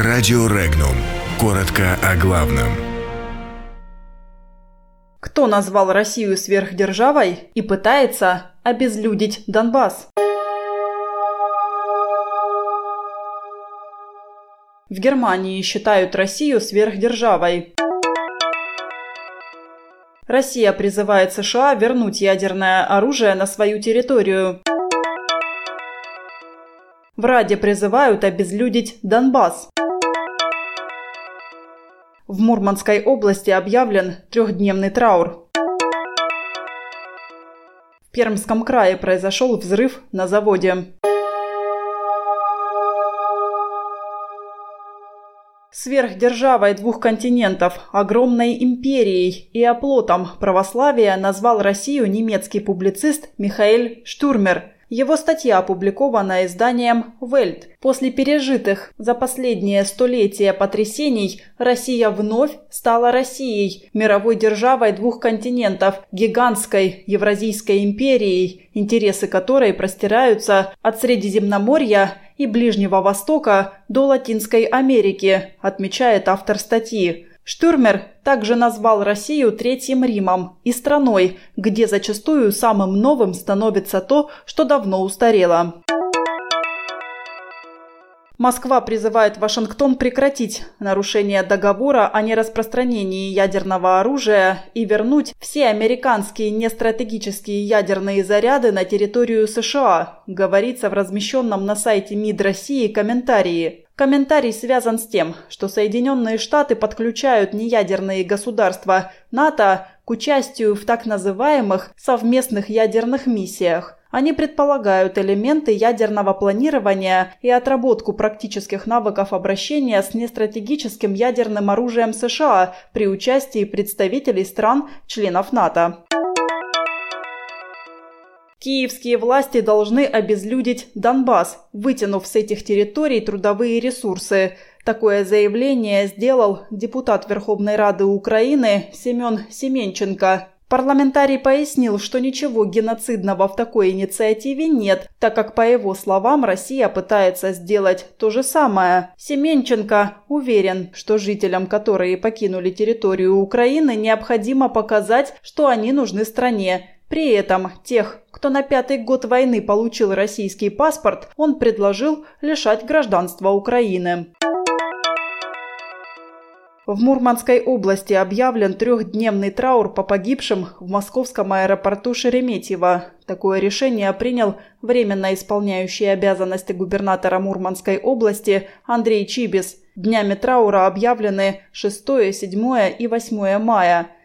Радио Регнум. Коротко о главном. Кто назвал Россию сверхдержавой и пытается обезлюдить Донбасс? В Германии считают Россию сверхдержавой. Россия призывает США вернуть ядерное оружие на свою территорию. В Раде призывают обезлюдить Донбасс. В Мурманской области объявлен трехдневный траур. В Пермском крае произошел взрыв на заводе. Сверхдержавой двух континентов, огромной империей и оплотом православия назвал Россию немецкий публицист Михаэль Штурмер – его статья опубликована изданием «Вельт». После пережитых за последнее столетие потрясений Россия вновь стала Россией, мировой державой двух континентов, гигантской Евразийской империей, интересы которой простираются от Средиземноморья и Ближнего Востока до Латинской Америки, отмечает автор статьи. Штюрмер также назвал Россию Третьим Римом и страной, где зачастую самым новым становится то, что давно устарело. Москва призывает Вашингтон прекратить нарушение договора о нераспространении ядерного оружия и вернуть все американские нестратегические ядерные заряды на территорию США, говорится в размещенном на сайте МИД России комментарии. Комментарий связан с тем, что Соединенные Штаты подключают неядерные государства НАТО к участию в так называемых совместных ядерных миссиях. Они предполагают элементы ядерного планирования и отработку практических навыков обращения с нестратегическим ядерным оружием США при участии представителей стран-членов НАТО. Киевские власти должны обезлюдить Донбасс, вытянув с этих территорий трудовые ресурсы. Такое заявление сделал депутат Верховной Рады Украины Семен Семенченко. Парламентарий пояснил, что ничего геноцидного в такой инициативе нет, так как, по его словам, Россия пытается сделать то же самое. Семенченко уверен, что жителям, которые покинули территорию Украины, необходимо показать, что они нужны стране, при этом тех, кто на пятый год войны получил российский паспорт, он предложил лишать гражданства Украины. В Мурманской области объявлен трехдневный траур по погибшим в московском аэропорту Шереметьево. Такое решение принял временно исполняющий обязанности губернатора Мурманской области Андрей Чибис. Днями траура объявлены 6, 7 и 8 мая –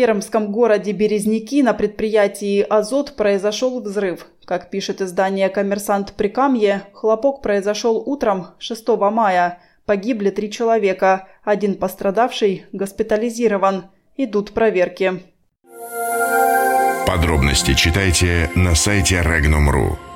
пермском городе Березники на предприятии «Азот» произошел взрыв. Как пишет издание «Коммерсант Прикамье», хлопок произошел утром 6 мая. Погибли три человека. Один пострадавший госпитализирован. Идут проверки. Подробности читайте на сайте Regnum.ru.